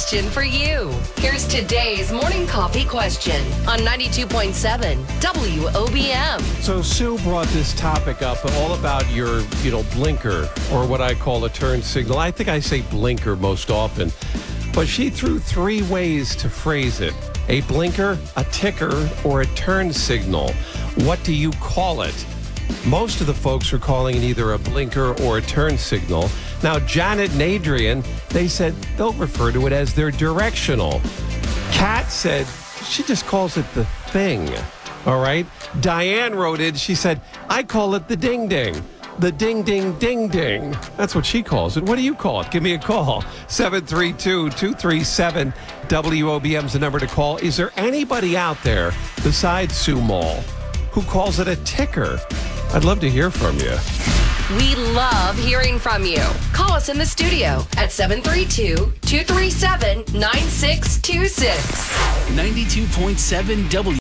question for you. Here's today's morning coffee question on 92.7 WOBM. So Sue brought this topic up, all about your, you know, blinker or what I call a turn signal. I think I say blinker most often, but she threw three ways to phrase it: a blinker, a ticker, or a turn signal. What do you call it? Most of the folks are calling it either a blinker or a turn signal. Now, Janet and Adrian, they said they'll refer to it as their directional. Kat said she just calls it the thing. All right. Diane wrote it. She said, I call it the ding ding. The ding ding ding ding. That's what she calls it. What do you call it? Give me a call. 732 237 WOBM's the number to call. Is there anybody out there besides Sue Moll who calls it a ticker? I'd love to hear from you. We love hearing from you. Call us in the studio at 732 237 9626. 92.7 W.